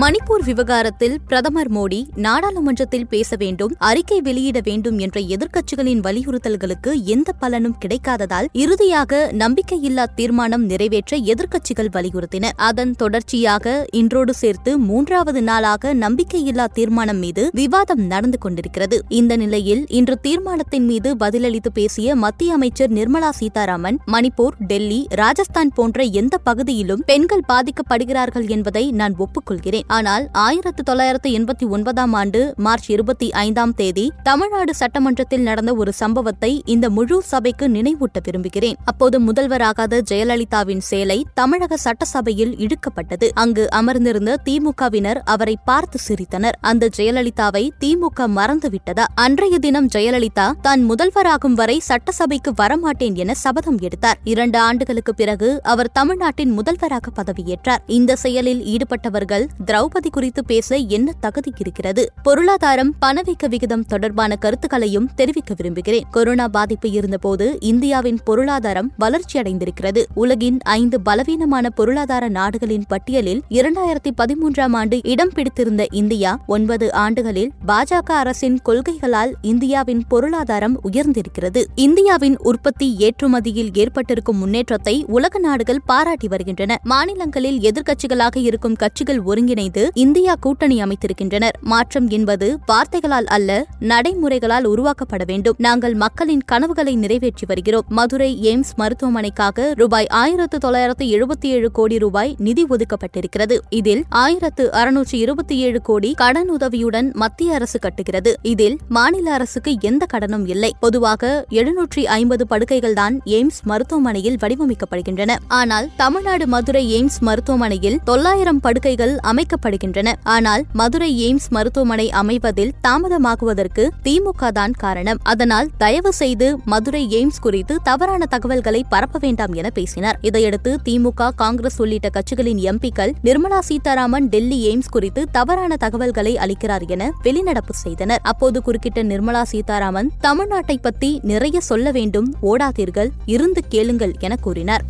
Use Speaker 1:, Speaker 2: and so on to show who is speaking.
Speaker 1: மணிப்பூர் விவகாரத்தில் பிரதமர் மோடி நாடாளுமன்றத்தில் பேச வேண்டும் அறிக்கை வெளியிட வேண்டும் என்ற எதிர்க்கட்சிகளின் வலியுறுத்தல்களுக்கு எந்த பலனும் கிடைக்காததால் இறுதியாக நம்பிக்கையில்லா தீர்மானம் நிறைவேற்ற எதிர்க்கட்சிகள் வலியுறுத்தின. அதன் தொடர்ச்சியாக இன்றோடு சேர்த்து மூன்றாவது நாளாக நம்பிக்கையில்லா தீர்மானம் மீது விவாதம் நடந்து கொண்டிருக்கிறது. இந்த நிலையில் இன்று தீர்மானத்தின் மீது பதிலளித்து பேசிய மத்திய அமைச்சர் நிர்மலா சீதாராமன் மணிப்பூர் டெல்லி ராஜஸ்தான் போன்ற எந்த பகுதியிலும் பெண்கள் பாதிக்கப்படுகிறார்கள் என்பதை நான் ஒப்புக்கொள்கிறேன். ஆனால் ஆயிரத்து தொள்ளாயிரத்து எண்பத்தி ஒன்பதாம் ஆண்டு மார்ச் இருபத்தி ஐந்தாம் தேதி தமிழ்நாடு சட்டமன்றத்தில் நடந்த ஒரு சம்பவத்தை இந்த முழு சபைக்கு நினைவூட்ட விரும்புகிறேன். அப்போது முதல்வராகாத ஜெயலலிதாவின் சேலை தமிழக சட்டசபையில் இழுக்கப்பட்டது. அங்கு அமர்ந்திருந்த திமுகவினர் அவரை பார்த்து சிரித்தனர். அந்த ஜெயலலிதாவை திமுக மறந்துவிட்டதா? அன்றைய தினம் ஜெயலலிதா தான் முதல்வராகும் வரை சட்டசபைக்கு வரமாட்டேன் என சபதம் எடுத்தார். இரண்டு ஆண்டுகளுக்கு பிறகு அவர் தமிழ்நாட்டின் முதல்வராக பதவியேற்றார். இந்த செயலில் ஈடுபட்டவர்கள் திரௌபதி குறித்து பேச என்ன தகுதி இருக்கிறது? பொருளாதாரம் பணவீக்க விகிதம் தொடர்பான கருத்துக்களையும் தெரிவிக்க விரும்புகிறேன். கொரோனா பாதிப்பு இருந்தபோது இந்தியாவின் பொருளாதாரம் வளர்ச்சியடைந்திருக்கிறது. உலகின் ஐந்து பலவீனமான பொருளாதார நாடுகளின் பட்டியலில் இரண்டாயிரத்தி பதிமூன்றாம் ஆண்டு இடம் பிடித்திருந்த இந்தியா ஒன்பது ஆண்டுகளில் பாஜக அரசின் கொள்கைகளால் இந்தியாவின் பொருளாதாரம் உயர்ந்திருக்கிறது. இந்தியாவின் உற்பத்தி ஏற்றுமதியில் ஏற்பட்டிருக்கும் முன்னேற்றத்தை உலக நாடுகள் பாராட்டி வருகின்றன. மாநிலங்களில் எதிர்க்கட்சிகளாக இருக்கும் கட்சிகள் ஒருங்கிணைந்து இந்தியா கூட்டணி அமைத்திருக்கின்றனர். மாற்றம் என்பது வார்த்தைகளால் அல்ல நடைமுறைகளால் உருவாக்கப்பட வேண்டும். நாங்கள் மக்களின் கனவுகளை நிறைவேற்றி வருகிறோம். மதுரை எய்ம்ஸ் மருத்துவமனைக்காக ரூபாய் ஆயிரத்து தொள்ளாயிரத்து எழுபத்தி ஏழு கோடி ரூபாய் நிதி ஒதுக்கப்பட்டிருக்கிறது. இதில் ஆயிரத்து அறுநூற்று இருபத்தி ஏழு கோடி கடன் உதவியுடன் மத்திய அரசு கட்டுகிறது. இதில் மாநில அரசுக்கு எந்த கடனும் இல்லை. பொதுவாக எழுநூற்றி ஐம்பது படுக்கைகள் தான் எய்ம்ஸ் மருத்துவமனையில் வடிவமைக்கப்படுகின்றன. ஆனால் தமிழ்நாடு மதுரை எய்ம்ஸ் மருத்துவமனையில் தொள்ளாயிரம் படுக்கைகள் அமைக்க அமைக்கப்படுகின்றன ஆனால் மதுரை எய்ம்ஸ் மருத்துவமனை அமைவதில் தாமதமாகுவதற்கு திமுக தான் காரணம். அதனால் தயவு செய்து மதுரை எய்ம்ஸ் குறித்து தவறான தகவல்களை பரப்ப வேண்டாம் என பேசினார். இதையடுத்து திமுக காங்கிரஸ் உள்ளிட்ட கட்சிகளின் எம்பிக்கள் நிர்மலா சீதாராமன் டெல்லி எய்ம்ஸ் குறித்து தவறான தகவல்களை அளிக்கிறார் என வெளிநடப்பு செய்தனர். அப்போது குறுக்கிட்ட நிர்மலா சீதாராமன் தமிழ்நாட்டை பத்தி நிறைய சொல்ல வேண்டும். ஓடாதீர்கள். இருந்து கேளுங்கள் என கூறினார்.